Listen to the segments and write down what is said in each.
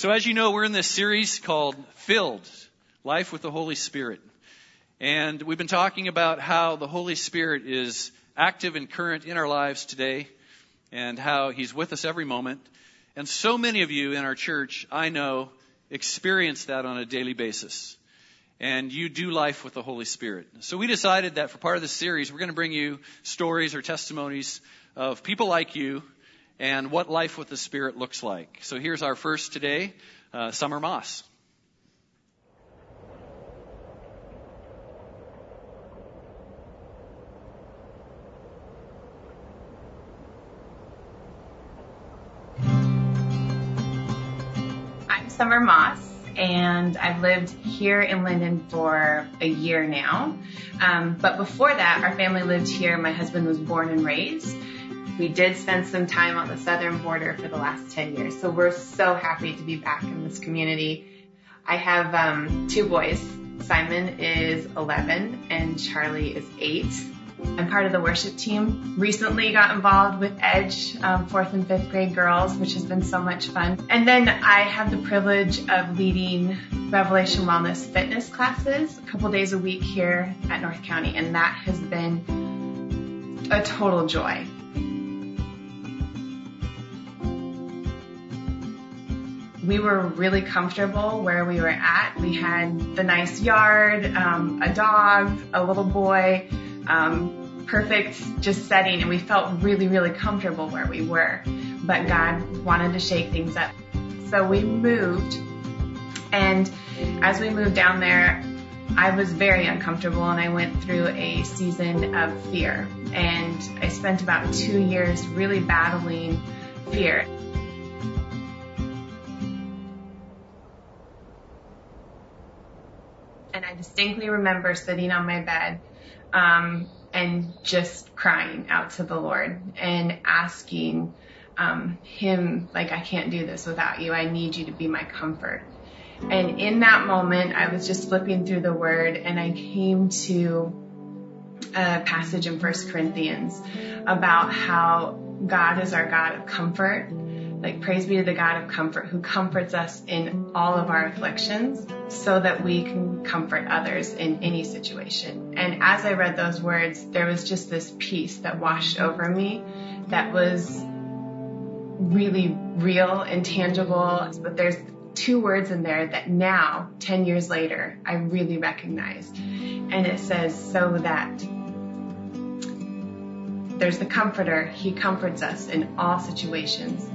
So, as you know, we're in this series called Filled Life with the Holy Spirit. And we've been talking about how the Holy Spirit is active and current in our lives today and how He's with us every moment. And so many of you in our church, I know, experience that on a daily basis. And you do life with the Holy Spirit. So we decided that for part of this series, we're going to bring you stories or testimonies of people like you and what life with the Spirit looks like. So here's our first today, uh, Summer Moss. I'm Summer Moss and I've lived here in Lynden for a year now. Um, but before that, our family lived here. My husband was born and raised. We did spend some time on the southern border for the last 10 years, so we're so happy to be back in this community. I have um, two boys. Simon is 11 and Charlie is 8. I'm part of the worship team. Recently got involved with Edge, um, fourth and fifth grade girls, which has been so much fun. And then I have the privilege of leading Revelation Wellness fitness classes a couple days a week here at North County, and that has been a total joy. We were really comfortable where we were at. We had the nice yard, um, a dog, a little boy, um, perfect just setting, and we felt really, really comfortable where we were. But God wanted to shake things up. So we moved, and as we moved down there, I was very uncomfortable and I went through a season of fear. And I spent about two years really battling fear. And I distinctly remember sitting on my bed um, and just crying out to the Lord and asking um, Him, like, I can't do this without you. I need you to be my comfort. And in that moment, I was just flipping through the Word and I came to a passage in First Corinthians about how God is our God of comfort like, praise be to the God of comfort who comforts us in all of our afflictions so that we can comfort others in any situation. And as I read those words, there was just this peace that washed over me that was really real and tangible. But there's two words in there that now, 10 years later, I really recognize. And it says, so that there's the comforter. He comforts us in all situations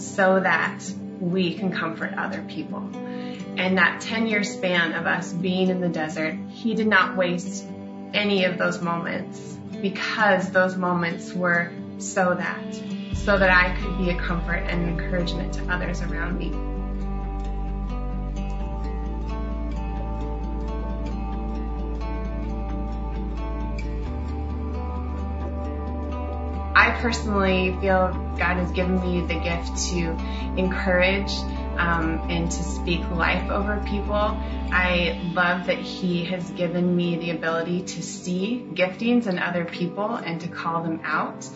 so that we can comfort other people. And that 10 year span of us being in the desert, he did not waste any of those moments because those moments were so that, so that I could be a comfort and encouragement to others around me. Personally feel God has given me the gift to encourage um, and to speak life over people. I love that He has given me the ability to see giftings in other people and to call them out.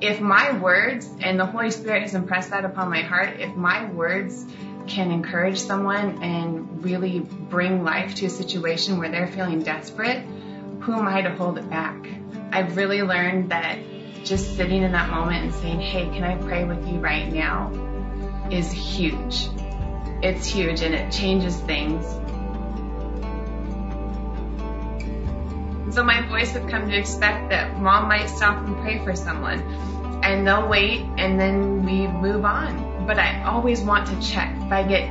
If my words, and the Holy Spirit has impressed that upon my heart, if my words can encourage someone and really bring life to a situation where they're feeling desperate, who am I to hold it back? I've really learned that just sitting in that moment and saying, Hey, can I pray with you right now? is huge. It's huge and it changes things. So my boys have come to expect that mom might stop and pray for someone and they'll wait and then we move on. But I always want to check if I get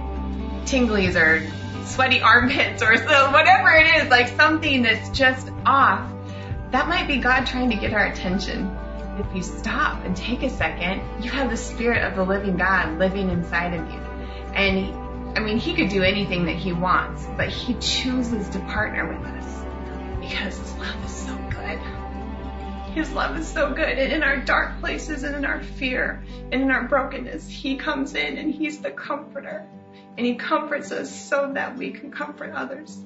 tinglies or sweaty armpits or so, whatever it is, like something that's just off. That might be God trying to get our attention if you stop and take a second, you have the spirit of the living God living inside of you. And I mean, he could do anything that he wants, but he chooses to partner with us because his love is so good. His love is so good. And in our dark places and in our fear and in our brokenness, he comes in and he's the comforter. And he comforts us so that we can comfort others.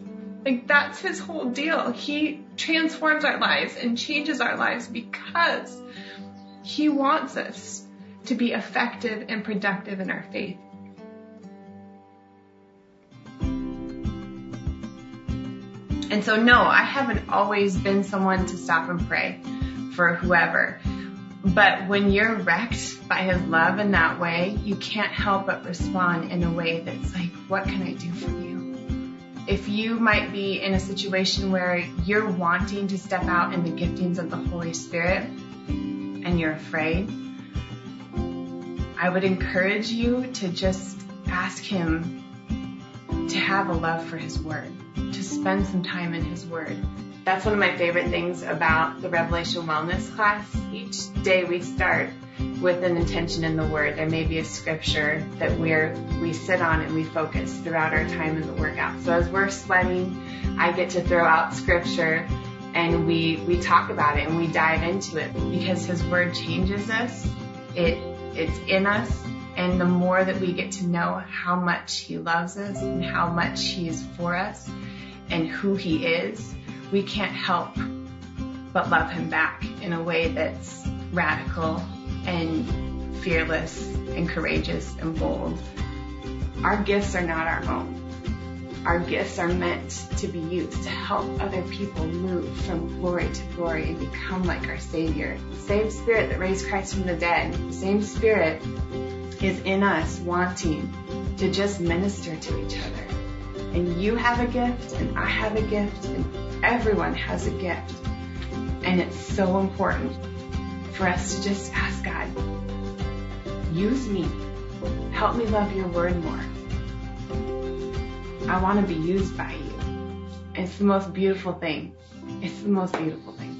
Like that's his whole deal. He transforms our lives and changes our lives because he wants us to be effective and productive in our faith. And so, no, I haven't always been someone to stop and pray for whoever. But when you're wrecked by his love in that way, you can't help but respond in a way that's like, what can I do for you? If you might be in a situation where you're wanting to step out in the giftings of the Holy Spirit and you're afraid, I would encourage you to just ask him to have a love for his word, to spend some time in his word. That's one of my favorite things about the Revelation Wellness class. Each day we start with an intention in the Word. There may be a scripture that we're we sit on and we focus throughout our time in the workout. So as we're sweating, I get to throw out scripture and we we talk about it and we dive into it because His Word changes us. It it's in us. And the more that we get to know how much He loves us and how much He is for us and who He is, we can't help but love him back in a way that's radical and fearless and courageous and bold. Our gifts are not our own. Our gifts are meant to be used to help other people move from glory to glory and become like our Savior. The same Spirit that raised Christ from the dead, the same Spirit is in us wanting to just minister to each other. And you have a gift, and I have a gift, and Everyone has a gift. And it's so important for us to just ask God, use me. Help me love your word more. I want to be used by you. It's the most beautiful thing. It's the most beautiful thing.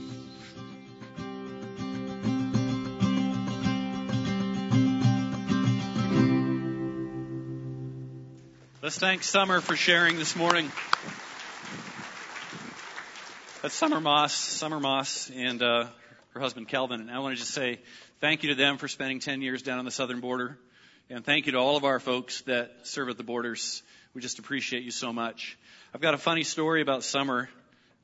Let's thank Summer for sharing this morning. That's Summer Moss, Summer Moss, and uh, her husband Kelvin. And I want to just say thank you to them for spending 10 years down on the southern border, and thank you to all of our folks that serve at the borders. We just appreciate you so much. I've got a funny story about Summer,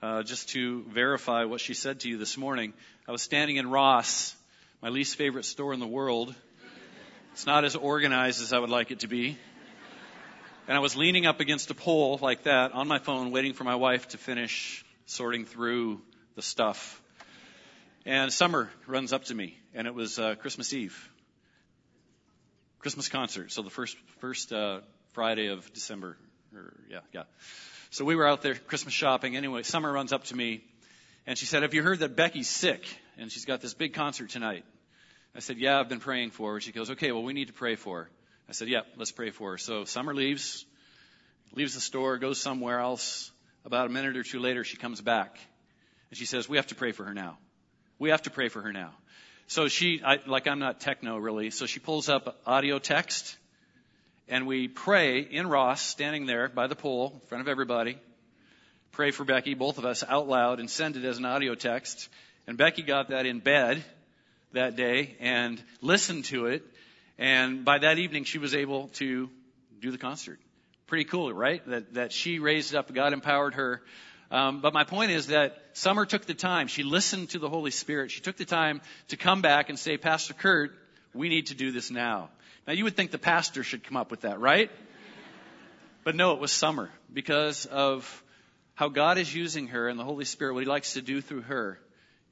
uh, just to verify what she said to you this morning. I was standing in Ross, my least favorite store in the world. It's not as organized as I would like it to be. And I was leaning up against a pole like that on my phone, waiting for my wife to finish sorting through the stuff. And Summer runs up to me, and it was uh, Christmas Eve, Christmas concert. So the first first uh, Friday of December, or yeah, yeah. So we were out there Christmas shopping. Anyway, Summer runs up to me, and she said, "Have you heard that Becky's sick and she's got this big concert tonight?" I said, "Yeah, I've been praying for her." She goes, "Okay, well we need to pray for her." I said, "Yeah, let's pray for her." So Summer leaves, leaves the store, goes somewhere else. About a minute or two later, she comes back and she says, We have to pray for her now. We have to pray for her now. So she, I, like I'm not techno really, so she pulls up audio text and we pray in Ross, standing there by the pool in front of everybody. Pray for Becky, both of us out loud, and send it as an audio text. And Becky got that in bed that day and listened to it. And by that evening, she was able to do the concert. Pretty cool, right? That, that she raised up, God empowered her. Um, but my point is that Summer took the time. She listened to the Holy Spirit. She took the time to come back and say, Pastor Kurt, we need to do this now. Now you would think the pastor should come up with that, right? But no, it was Summer because of how God is using her and the Holy Spirit, what He likes to do through her.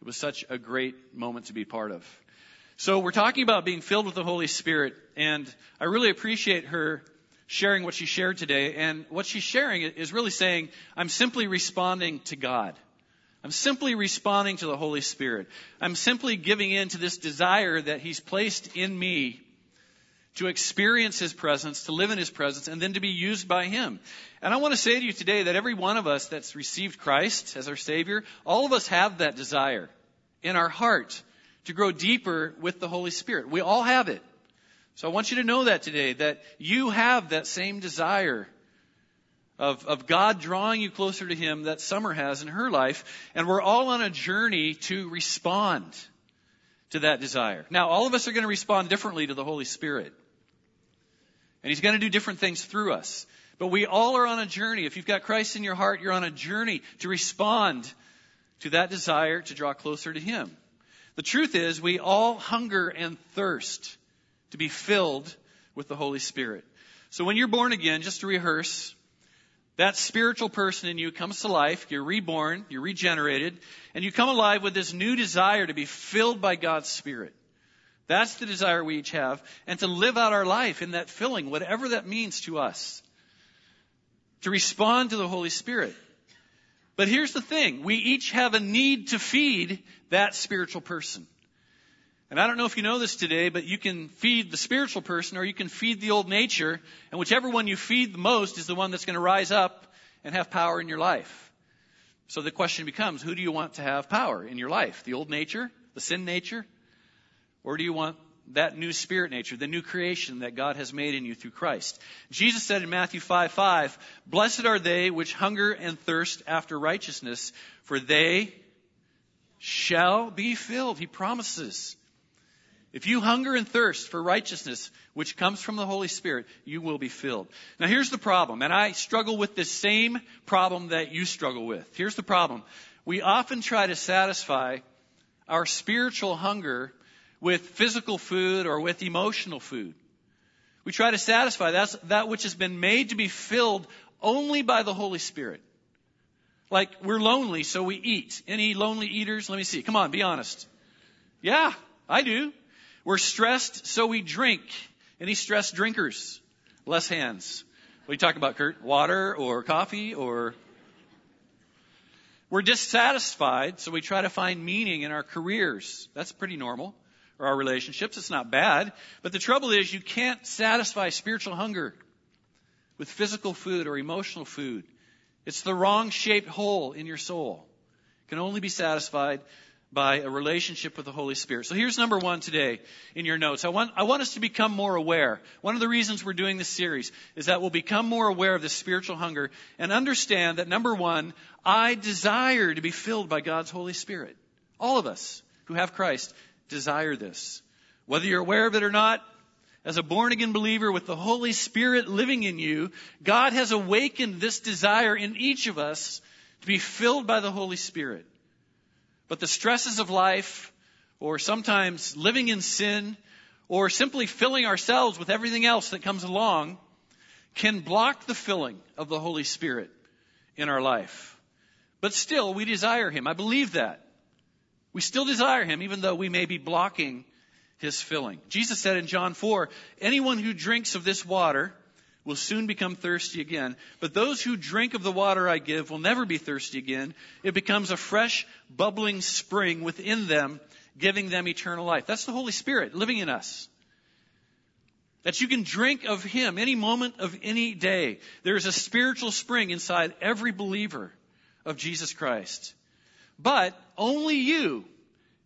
It was such a great moment to be part of. So we're talking about being filled with the Holy Spirit, and I really appreciate her sharing what she shared today. And what she's sharing is really saying, I'm simply responding to God. I'm simply responding to the Holy Spirit. I'm simply giving in to this desire that He's placed in me to experience His presence, to live in His presence, and then to be used by Him. And I want to say to you today that every one of us that's received Christ as our Savior, all of us have that desire in our heart to grow deeper with the Holy Spirit. We all have it. So I want you to know that today, that you have that same desire of, of God drawing you closer to Him that Summer has in her life. And we're all on a journey to respond to that desire. Now, all of us are going to respond differently to the Holy Spirit. And He's going to do different things through us. But we all are on a journey. If you've got Christ in your heart, you're on a journey to respond to that desire to draw closer to Him. The truth is, we all hunger and thirst to be filled with the Holy Spirit. So when you're born again, just to rehearse, that spiritual person in you comes to life, you're reborn, you're regenerated, and you come alive with this new desire to be filled by God's Spirit. That's the desire we each have, and to live out our life in that filling, whatever that means to us. To respond to the Holy Spirit. But here's the thing. We each have a need to feed that spiritual person. And I don't know if you know this today, but you can feed the spiritual person or you can feed the old nature, and whichever one you feed the most is the one that's going to rise up and have power in your life. So the question becomes, who do you want to have power in your life? The old nature? The sin nature? Or do you want that new spirit nature, the new creation that God has made in you through Christ? Jesus said in Matthew 5 5, Blessed are they which hunger and thirst after righteousness, for they shall be filled. He promises. If you hunger and thirst for righteousness, which comes from the Holy Spirit, you will be filled. Now here's the problem, and I struggle with the same problem that you struggle with. Here's the problem. We often try to satisfy our spiritual hunger with physical food or with emotional food. We try to satisfy that, that which has been made to be filled only by the Holy Spirit. Like we're lonely, so we eat. Any lonely eaters? Let me see. Come on, be honest. Yeah, I do. We're stressed, so we drink. Any stressed drinkers? Less hands. What are you talking about, Kurt? Water or coffee or? We're dissatisfied, so we try to find meaning in our careers. That's pretty normal. Or our relationships. It's not bad. But the trouble is you can't satisfy spiritual hunger with physical food or emotional food. It's the wrong shaped hole in your soul. It can only be satisfied by a relationship with the Holy Spirit. So here's number one today in your notes. I want, I want us to become more aware. One of the reasons we're doing this series is that we'll become more aware of this spiritual hunger and understand that number one, I desire to be filled by God's Holy Spirit. All of us who have Christ desire this. Whether you're aware of it or not, as a born again believer with the Holy Spirit living in you, God has awakened this desire in each of us to be filled by the Holy Spirit. But the stresses of life, or sometimes living in sin, or simply filling ourselves with everything else that comes along, can block the filling of the Holy Spirit in our life. But still, we desire Him. I believe that. We still desire Him, even though we may be blocking His filling. Jesus said in John 4, anyone who drinks of this water will soon become thirsty again. But those who drink of the water I give will never be thirsty again. It becomes a fresh, bubbling spring within them, giving them eternal life. That's the Holy Spirit living in us. That you can drink of Him any moment of any day. There is a spiritual spring inside every believer of Jesus Christ. But only you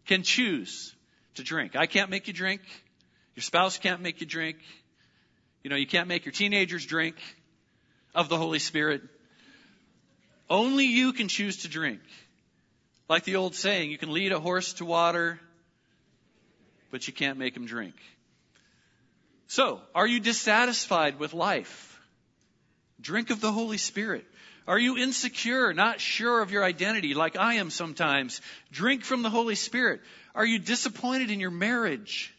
can choose to drink. I can't make you drink. Your spouse can't make you drink. You know, you can't make your teenagers drink of the Holy Spirit. Only you can choose to drink. Like the old saying, you can lead a horse to water, but you can't make him drink. So, are you dissatisfied with life? Drink of the Holy Spirit. Are you insecure, not sure of your identity, like I am sometimes? Drink from the Holy Spirit. Are you disappointed in your marriage?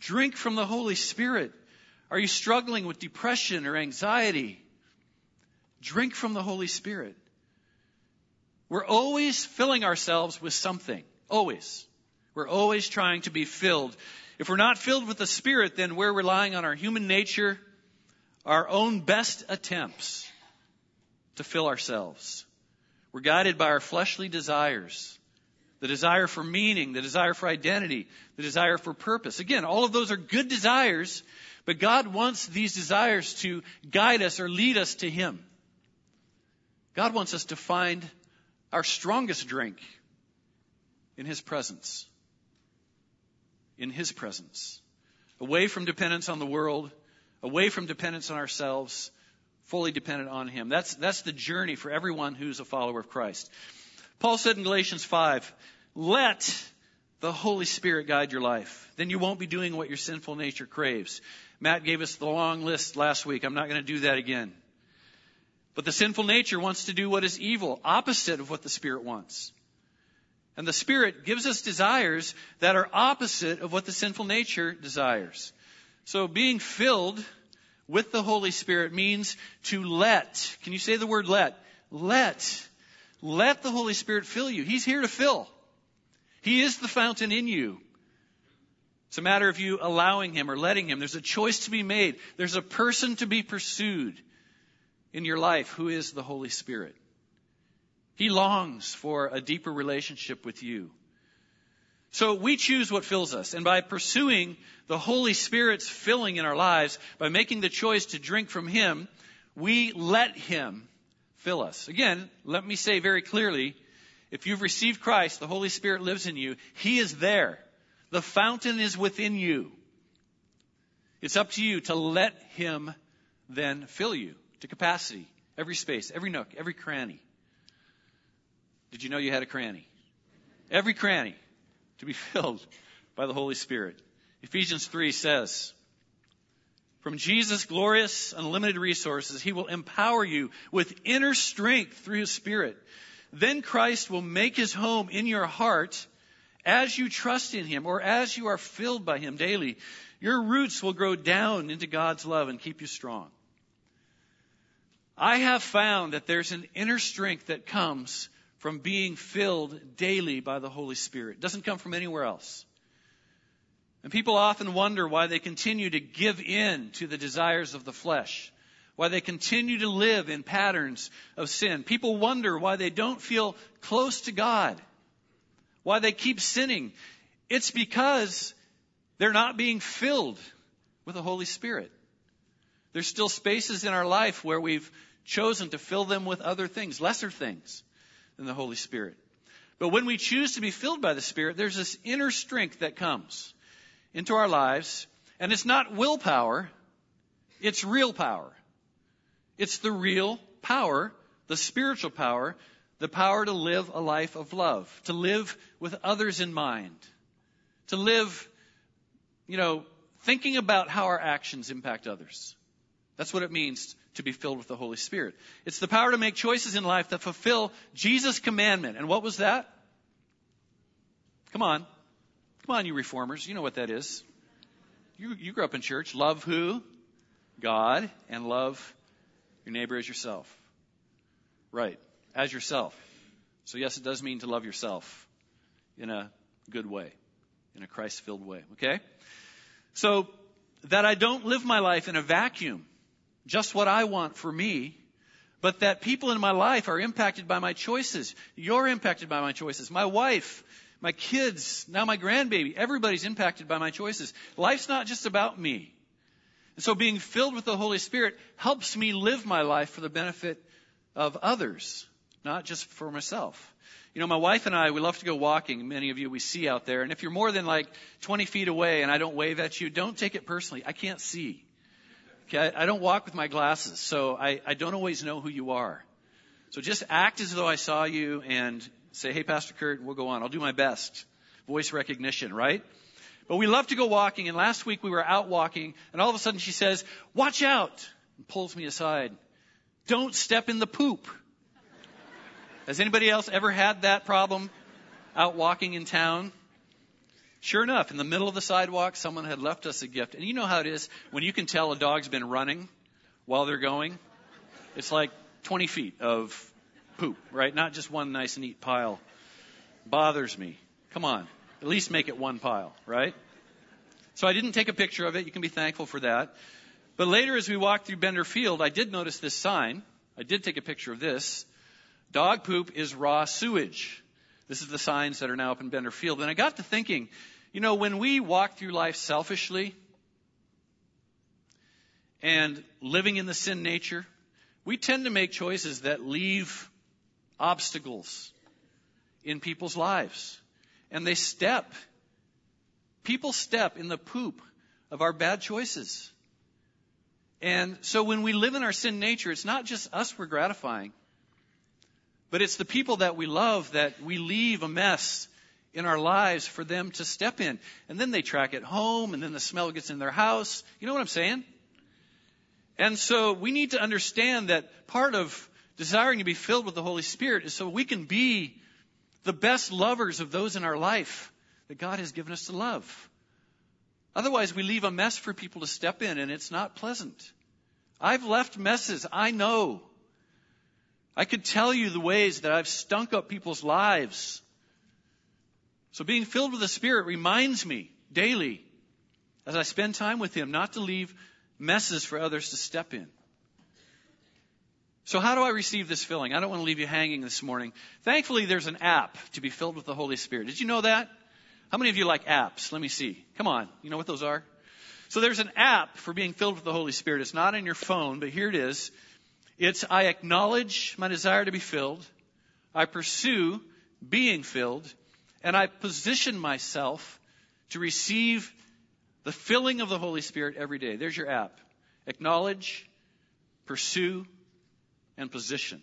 Drink from the Holy Spirit. Are you struggling with depression or anxiety? Drink from the Holy Spirit. We're always filling ourselves with something. Always. We're always trying to be filled. If we're not filled with the Spirit, then we're relying on our human nature, our own best attempts to fill ourselves. We're guided by our fleshly desires. The desire for meaning, the desire for identity, the desire for purpose. Again, all of those are good desires, but God wants these desires to guide us or lead us to Him. God wants us to find our strongest drink in His presence. In His presence. Away from dependence on the world, away from dependence on ourselves, fully dependent on Him. That's, that's the journey for everyone who's a follower of Christ. Paul said in Galatians 5, let the Holy Spirit guide your life. Then you won't be doing what your sinful nature craves. Matt gave us the long list last week. I'm not going to do that again. But the sinful nature wants to do what is evil, opposite of what the Spirit wants. And the Spirit gives us desires that are opposite of what the sinful nature desires. So being filled with the Holy Spirit means to let. Can you say the word let? Let. Let the Holy Spirit fill you. He's here to fill. He is the fountain in you. It's a matter of you allowing Him or letting Him. There's a choice to be made. There's a person to be pursued in your life who is the Holy Spirit. He longs for a deeper relationship with you. So we choose what fills us. And by pursuing the Holy Spirit's filling in our lives, by making the choice to drink from Him, we let Him fill us. Again, let me say very clearly, if you've received Christ, the Holy Spirit lives in you, He is there. The fountain is within you. It's up to you to let Him then fill you to capacity, every space, every nook, every cranny. Did you know you had a cranny? Every cranny to be filled by the Holy Spirit. Ephesians 3 says, from Jesus' glorious, unlimited resources, He will empower you with inner strength through His Spirit. Then Christ will make His home in your heart as you trust in Him or as you are filled by Him daily. Your roots will grow down into God's love and keep you strong. I have found that there's an inner strength that comes from being filled daily by the Holy Spirit. It doesn't come from anywhere else. And people often wonder why they continue to give in to the desires of the flesh, why they continue to live in patterns of sin. People wonder why they don't feel close to God, why they keep sinning. It's because they're not being filled with the Holy Spirit. There's still spaces in our life where we've chosen to fill them with other things, lesser things than the Holy Spirit. But when we choose to be filled by the Spirit, there's this inner strength that comes into our lives, and it's not willpower, it's real power. It's the real power, the spiritual power, the power to live a life of love, to live with others in mind, to live, you know, thinking about how our actions impact others. That's what it means to be filled with the Holy Spirit. It's the power to make choices in life that fulfill Jesus' commandment. And what was that? Come on. Come on, you reformers. You know what that is. You, you grew up in church. Love who? God. And love your neighbor as yourself. Right. As yourself. So yes, it does mean to love yourself in a good way. In a Christ filled way. Okay? So, that I don't live my life in a vacuum just what I want for me, but that people in my life are impacted by my choices. You're impacted by my choices. My wife, my kids, now my grandbaby, everybody's impacted by my choices. Life's not just about me. And so being filled with the Holy Spirit helps me live my life for the benefit of others, not just for myself. You know, my wife and I, we love to go walking. Many of you we see out there. And if you're more than like 20 feet away and I don't wave at you, don't take it personally. I can't see. Okay, I, don't walk with my glasses, so I, I don't always know who you are. So just act as though I saw you and say, hey, Pastor Kurt, we'll go on. I'll do my best. Voice recognition, right? But we love to go walking, and last week we were out walking, and all of a sudden she says, watch out, and pulls me aside. Don't step in the poop. Has anybody else ever had that problem out walking in town? Sure enough, in the middle of the sidewalk, someone had left us a gift. And you know how it is when you can tell a dog's been running while they're going? It's like 20 feet of poop, right? Not just one nice neat pile. Bothers me. Come on. At least make it one pile, right? So I didn't take a picture of it. You can be thankful for that. But later as we walked through Bender Field, I did notice this sign. I did take a picture of this. Dog poop is raw sewage. This is the signs that are now up in Bender Field. And I got to thinking, you know, when we walk through life selfishly and living in the sin nature, we tend to make choices that leave obstacles in people's lives. And they step, people step in the poop of our bad choices. And so when we live in our sin nature, it's not just us we're gratifying, but it's the people that we love that we leave a mess in our lives for them to step in. And then they track it home, and then the smell gets in their house. You know what I'm saying? And so we need to understand that part of desiring to be filled with the Holy Spirit is so we can be the best lovers of those in our life that God has given us to love. Otherwise, we leave a mess for people to step in, and it's not pleasant. I've left messes. I know. I could tell you the ways that I've stunk up people's lives. So being filled with the Spirit reminds me daily as I spend time with Him not to leave messes for others to step in. So how do I receive this filling? I don't want to leave you hanging this morning. Thankfully, there's an app to be filled with the Holy Spirit. Did you know that? How many of you like apps? Let me see. Come on. You know what those are? So there's an app for being filled with the Holy Spirit. It's not in your phone, but here it is. It's I acknowledge my desire to be filled. I pursue being filled and I position myself to receive the filling of the Holy Spirit every day. There's your app. Acknowledge, pursue, and position.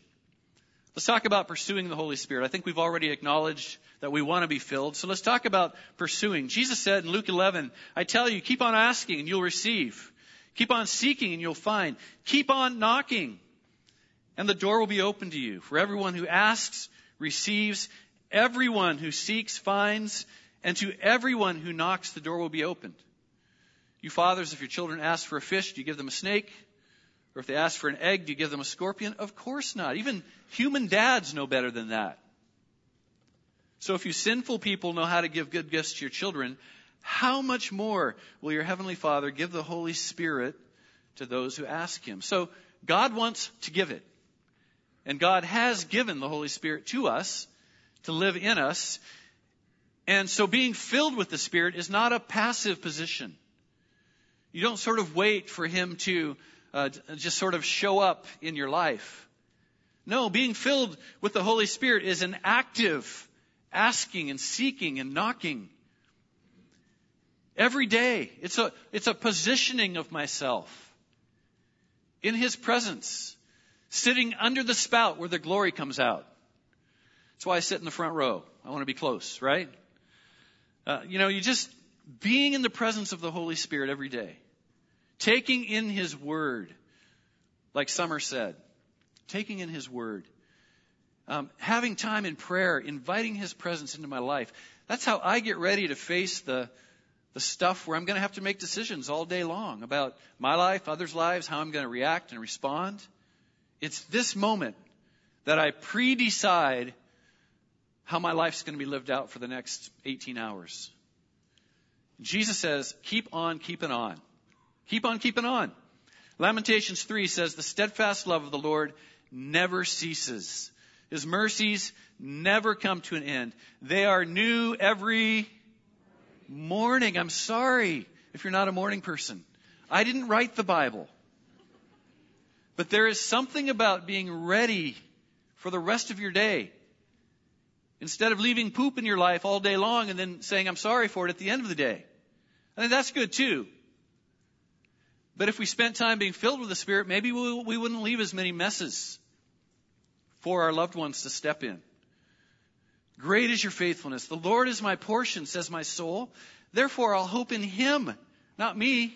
Let's talk about pursuing the Holy Spirit. I think we've already acknowledged that we want to be filled. So let's talk about pursuing. Jesus said in Luke 11, I tell you, keep on asking and you'll receive. Keep on seeking and you'll find. Keep on knocking and the door will be open to you. For everyone who asks, receives. Everyone who seeks, finds. And to everyone who knocks, the door will be opened. You fathers, if your children ask for a fish, do you give them a snake? Or if they ask for an egg, do you give them a scorpion? Of course not. Even human dads know better than that. So if you sinful people know how to give good gifts to your children, how much more will your Heavenly Father give the Holy Spirit to those who ask Him? So God wants to give it. And God has given the Holy Spirit to us to live in us. And so being filled with the Spirit is not a passive position. You don't sort of wait for Him to uh, just sort of show up in your life. No, being filled with the Holy Spirit is an active asking and seeking and knocking. Every day. It's a, it's a positioning of myself in His presence, sitting under the spout where the glory comes out. That's why I sit in the front row. I want to be close, right? Uh, you know, you just being in the presence of the Holy Spirit every day. Taking in His Word, like Summer said, taking in His Word. Um, having time in prayer, inviting His presence into my life. That's how I get ready to face the, the stuff where I'm going to have to make decisions all day long about my life, others' lives, how I'm going to react and respond. It's this moment that I pre-decide how my life's going to be lived out for the next 18 hours. Jesus says, keep on keeping on. Keep on keeping on. Lamentations 3 says, The steadfast love of the Lord never ceases. His mercies never come to an end. They are new every morning. I'm sorry if you're not a morning person. I didn't write the Bible. But there is something about being ready for the rest of your day. Instead of leaving poop in your life all day long and then saying, I'm sorry for it at the end of the day. I think that's good too. But if we spent time being filled with the Spirit, maybe we, we wouldn't leave as many messes for our loved ones to step in. Great is your faithfulness. The Lord is my portion, says my soul. Therefore I'll hope in Him, not me.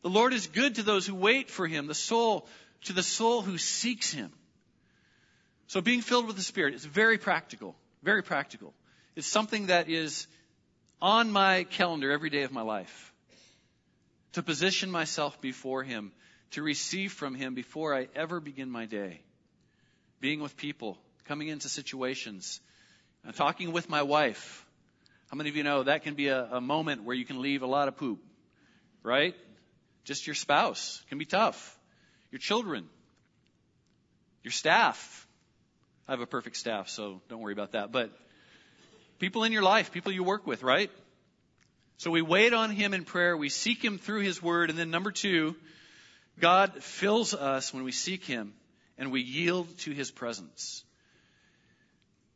The Lord is good to those who wait for Him, the soul, to the soul who seeks Him. So being filled with the Spirit is very practical, very practical. It's something that is on my calendar every day of my life to position myself before Him, to receive from Him before I ever begin my day. Being with people, coming into situations, uh, talking with my wife. How many of you know that can be a, a moment where you can leave a lot of poop, right? Just your spouse can be tough. Your children, your staff. I have a perfect staff, so don't worry about that. But people in your life, people you work with, right? So we wait on Him in prayer, we seek Him through His Word, and then number two, God fills us when we seek Him and we yield to His presence.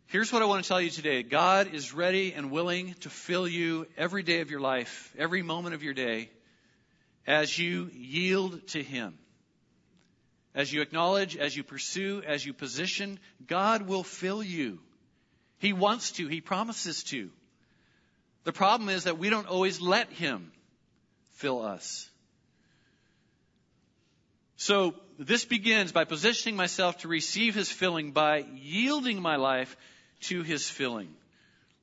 Here's what I want to tell you today. God is ready and willing to fill you every day of your life, every moment of your day, as you yield to Him. As you acknowledge, as you pursue, as you position, God will fill you. He wants to. He promises to. The problem is that we don't always let Him fill us. So this begins by positioning myself to receive His filling by yielding my life to His filling.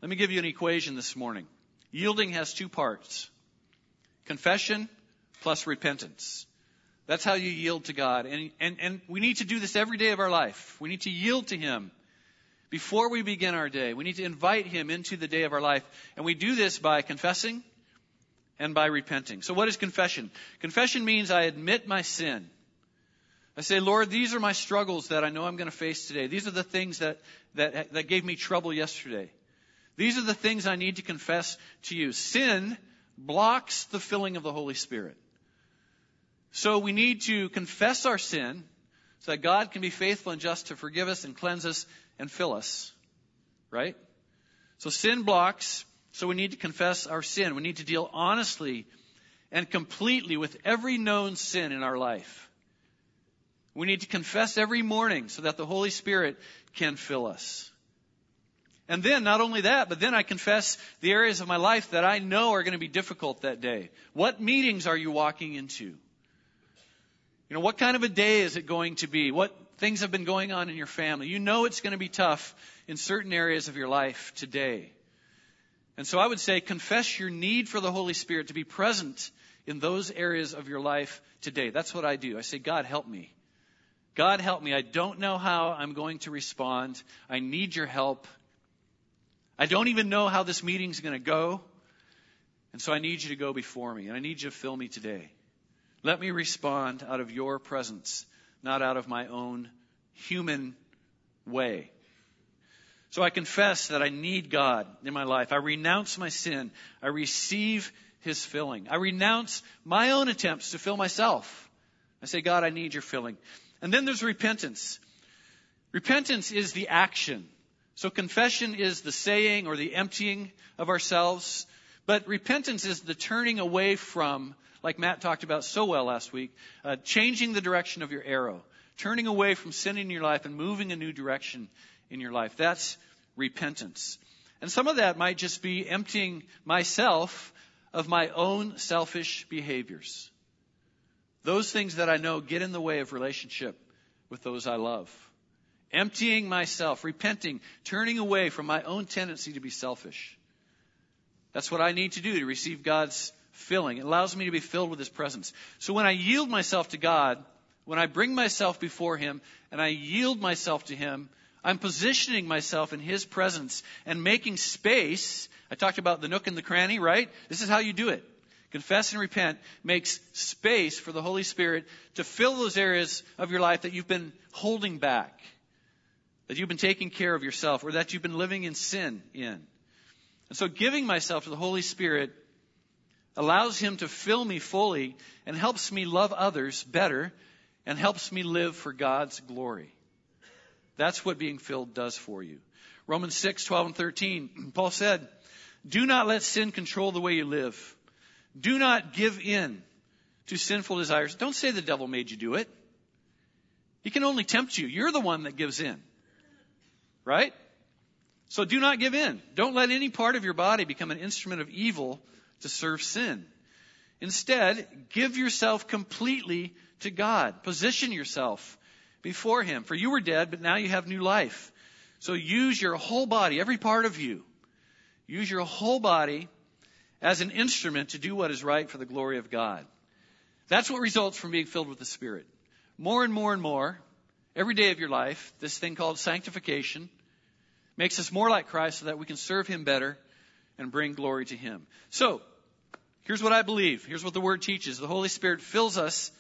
Let me give you an equation this morning. Yielding has two parts. Confession plus repentance. That's how you yield to God. And, and, and we need to do this every day of our life. We need to yield to Him before we begin our day. We need to invite Him into the day of our life. And we do this by confessing and by repenting. So what is confession? Confession means I admit my sin. I say, Lord, these are my struggles that I know I'm going to face today. These are the things that, that, that gave me trouble yesterday. These are the things I need to confess to you. Sin blocks the filling of the Holy Spirit. So we need to confess our sin so that God can be faithful and just to forgive us and cleanse us and fill us. Right? So sin blocks, so we need to confess our sin. We need to deal honestly and completely with every known sin in our life. We need to confess every morning so that the Holy Spirit can fill us. And then, not only that, but then I confess the areas of my life that I know are going to be difficult that day. What meetings are you walking into? You know, what kind of a day is it going to be? What things have been going on in your family? You know it's going to be tough in certain areas of your life today. And so I would say confess your need for the Holy Spirit to be present in those areas of your life today. That's what I do. I say, God, help me. God, help me. I don't know how I'm going to respond. I need your help. I don't even know how this meeting's going to go. And so I need you to go before me, and I need you to fill me today. Let me respond out of your presence, not out of my own human way. So I confess that I need God in my life. I renounce my sin. I receive His filling. I renounce my own attempts to fill myself. I say, God, I need your filling. And then there's repentance. Repentance is the action. So confession is the saying or the emptying of ourselves. But repentance is the turning away from, like Matt talked about so well last week, uh, changing the direction of your arrow, turning away from sin in your life and moving a new direction in your life. That's repentance. And some of that might just be emptying myself of my own selfish behaviors. Those things that I know get in the way of relationship with those I love emptying myself, repenting, turning away from my own tendency to be selfish. That's what I need to do to receive God's filling. It allows me to be filled with His presence. So when I yield myself to God, when I bring myself before Him and I yield myself to Him, I'm positioning myself in His presence and making space. I talked about the nook and the cranny, right? This is how you do it. Confess and repent makes space for the Holy Spirit to fill those areas of your life that you've been holding back that you've been taking care of yourself or that you've been living in sin in. And so giving myself to the Holy Spirit allows Him to fill me fully and helps me love others better and helps me live for God's glory. That's what being filled does for you. Romans 6, 12 and 13, Paul said, Do not let sin control the way you live. Do not give in to sinful desires. Don't say the devil made you do it. He can only tempt you. You're the one that gives in. Right? So do not give in. Don't let any part of your body become an instrument of evil to serve sin. Instead, give yourself completely to God. Position yourself before Him. For you were dead, but now you have new life. So use your whole body, every part of you. Use your whole body as an instrument to do what is right for the glory of God. That's what results from being filled with the Spirit. More and more and more, every day of your life, this thing called sanctification makes us more like Christ so that we can serve Him better and bring glory to Him. So, here's what I believe. Here's what the Word teaches. The Holy Spirit fills us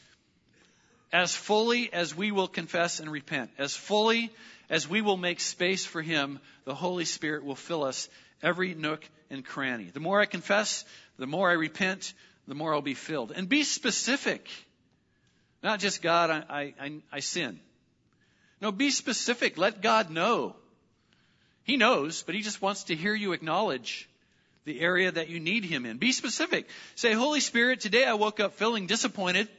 as fully as we will confess and repent. As fully as we will make space for Him, the Holy Spirit will fill us every nook and cranny. The more I confess, the more I repent, the more I'll be filled. And be specific. Not just God, I, I, I sin. No, be specific. Let God know. He knows, but He just wants to hear you acknowledge the area that you need Him in. Be specific. Say, Holy Spirit, today I woke up feeling disappointed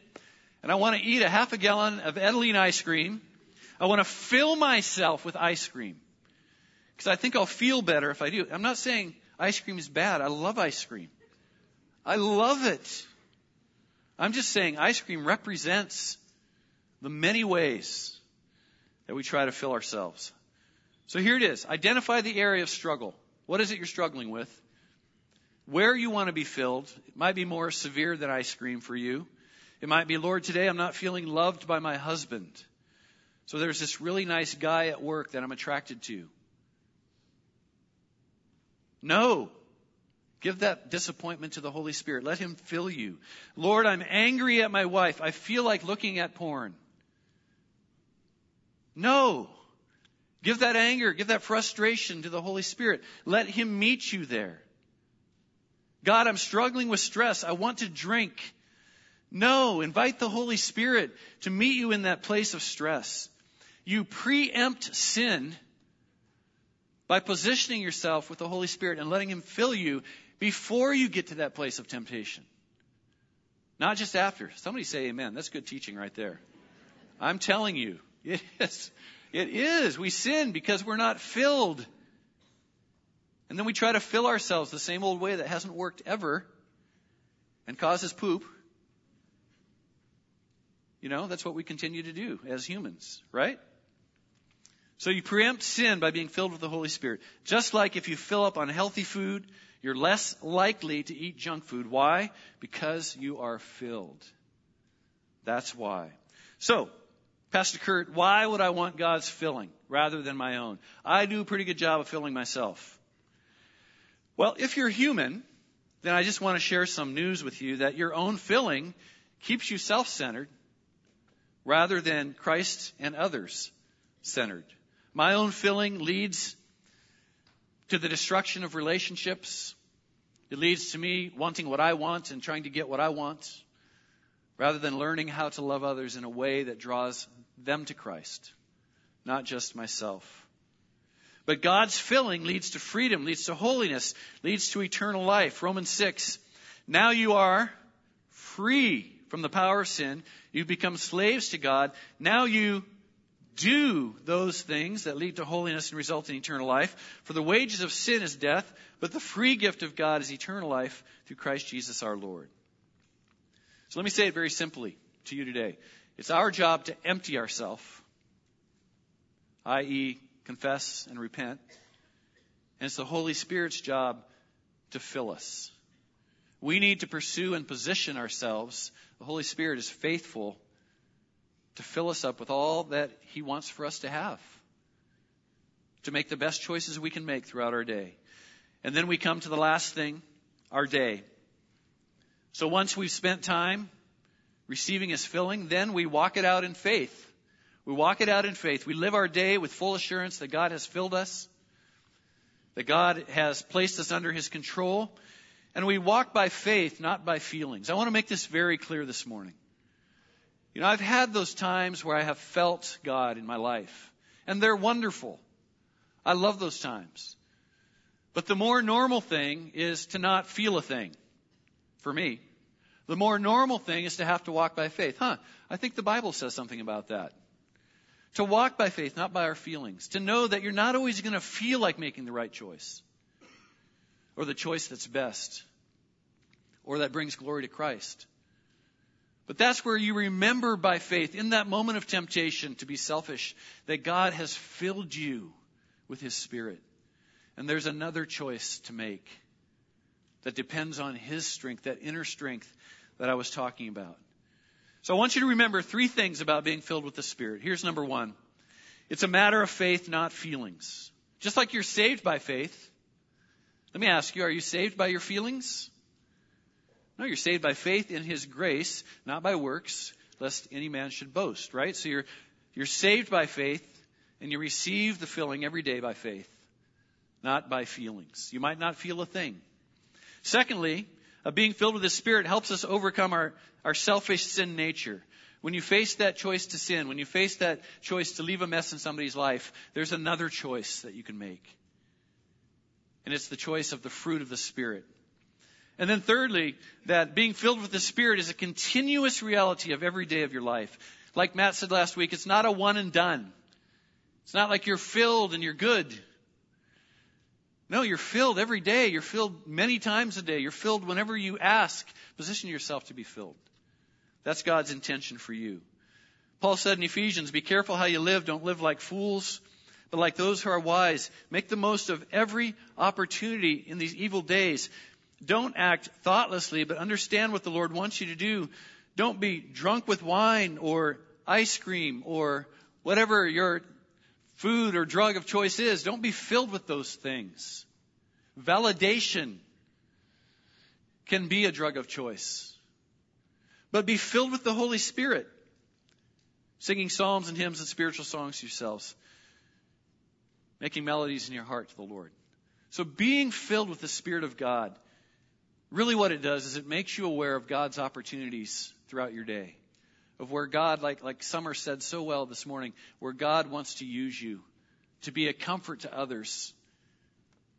and I want to eat a half a gallon of Edaleen ice cream. I want to fill myself with ice cream because I think I'll feel better if I do. I'm not saying ice cream is bad. I love ice cream. I love it. I'm just saying ice cream represents the many ways that we try to fill ourselves. So here it is. Identify the area of struggle. What is it you're struggling with? Where you want to be filled. It might be more severe than ice cream for you. It might be, Lord, today I'm not feeling loved by my husband. So there's this really nice guy at work that I'm attracted to. No. Give that disappointment to the Holy Spirit. Let Him fill you. Lord, I'm angry at my wife. I feel like looking at porn. No. Give that anger, give that frustration to the Holy Spirit. Let Him meet you there. God, I'm struggling with stress. I want to drink. No, invite the Holy Spirit to meet you in that place of stress. You preempt sin by positioning yourself with the Holy Spirit and letting Him fill you before you get to that place of temptation. Not just after. Somebody say amen. That's good teaching right there. I'm telling you, it is. It is. We sin because we're not filled. And then we try to fill ourselves the same old way that hasn't worked ever and causes poop. You know, that's what we continue to do as humans, right? So you preempt sin by being filled with the Holy Spirit. Just like if you fill up on healthy food, you're less likely to eat junk food. Why? Because you are filled. That's why. So, Pastor Kurt, why would I want God's filling rather than my own? I do a pretty good job of filling myself. Well, if you're human, then I just want to share some news with you that your own filling keeps you self-centered rather than Christ and others centered. My own filling leads to the destruction of relationships. It leads to me wanting what I want and trying to get what I want rather than learning how to love others in a way that draws them to Christ, not just myself. But God's filling leads to freedom, leads to holiness, leads to eternal life. Romans 6. Now you are free from the power of sin. You've become slaves to God. Now you do those things that lead to holiness and result in eternal life. For the wages of sin is death, but the free gift of God is eternal life through Christ Jesus our Lord. So let me say it very simply to you today. It's our job to empty ourselves, i.e., confess and repent. And it's the Holy Spirit's job to fill us. We need to pursue and position ourselves. The Holy Spirit is faithful to fill us up with all that He wants for us to have, to make the best choices we can make throughout our day. And then we come to the last thing, our day. So once we've spent time receiving His filling, then we walk it out in faith. We walk it out in faith. We live our day with full assurance that God has filled us, that God has placed us under His control, and we walk by faith, not by feelings. I want to make this very clear this morning. You know, I've had those times where I have felt God in my life, and they're wonderful. I love those times. But the more normal thing is to not feel a thing, for me. The more normal thing is to have to walk by faith. Huh, I think the Bible says something about that. To walk by faith, not by our feelings. To know that you're not always going to feel like making the right choice, or the choice that's best, or that brings glory to Christ. But that's where you remember by faith, in that moment of temptation to be selfish, that God has filled you with His Spirit. And there's another choice to make that depends on His strength, that inner strength that I was talking about. So I want you to remember three things about being filled with the Spirit. Here's number one. It's a matter of faith, not feelings. Just like you're saved by faith. Let me ask you, are you saved by your feelings? No, you're saved by faith in His grace, not by works, lest any man should boast, right? So you're, you're saved by faith, and you receive the filling every day by faith, not by feelings. You might not feel a thing. Secondly, being filled with the Spirit helps us overcome our, our selfish sin nature. When you face that choice to sin, when you face that choice to leave a mess in somebody's life, there's another choice that you can make. And it's the choice of the fruit of the Spirit. And then thirdly, that being filled with the Spirit is a continuous reality of every day of your life. Like Matt said last week, it's not a one and done. It's not like you're filled and you're good. No, you're filled every day. You're filled many times a day. You're filled whenever you ask. Position yourself to be filled. That's God's intention for you. Paul said in Ephesians, be careful how you live. Don't live like fools, but like those who are wise. Make the most of every opportunity in these evil days. Don't act thoughtlessly, but understand what the Lord wants you to do. Don't be drunk with wine or ice cream or whatever your food or drug of choice is. Don't be filled with those things. Validation can be a drug of choice. But be filled with the Holy Spirit, singing psalms and hymns and spiritual songs to yourselves, making melodies in your heart to the Lord. So being filled with the Spirit of God, really what it does is it makes you aware of God's opportunities throughout your day. Of where God, like, like Summer said so well this morning, where God wants to use you to be a comfort to others,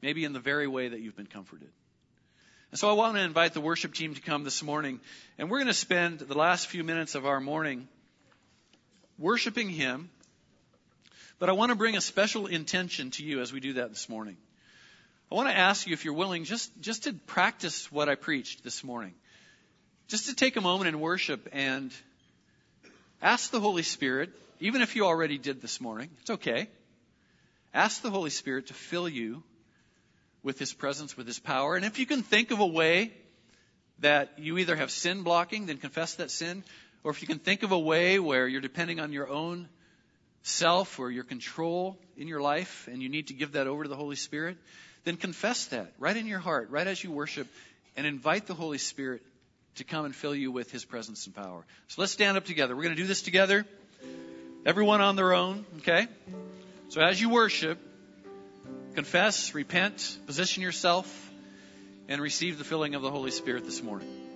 maybe in the very way that you've been comforted. And so I want to invite the worship team to come this morning, and we're going to spend the last few minutes of our morning worshiping Him. But I want to bring a special intention to you as we do that this morning. I want to ask you if you're willing just, just to practice what I preached this morning. Just to take a moment in worship and ask the Holy Spirit, even if you already did this morning, it's okay. Ask the Holy Spirit to fill you with His presence, with His power. And if you can think of a way that you either have sin blocking, then confess that sin, or if you can think of a way where you're depending on your own self or your control in your life and you need to give that over to the Holy Spirit, then confess that right in your heart, right as you worship, and invite the Holy Spirit to come and fill you with His presence and power. So let's stand up together. We're going to do this together. Everyone on their own, okay? So as you worship, confess, repent, position yourself, and receive the filling of the Holy Spirit this morning.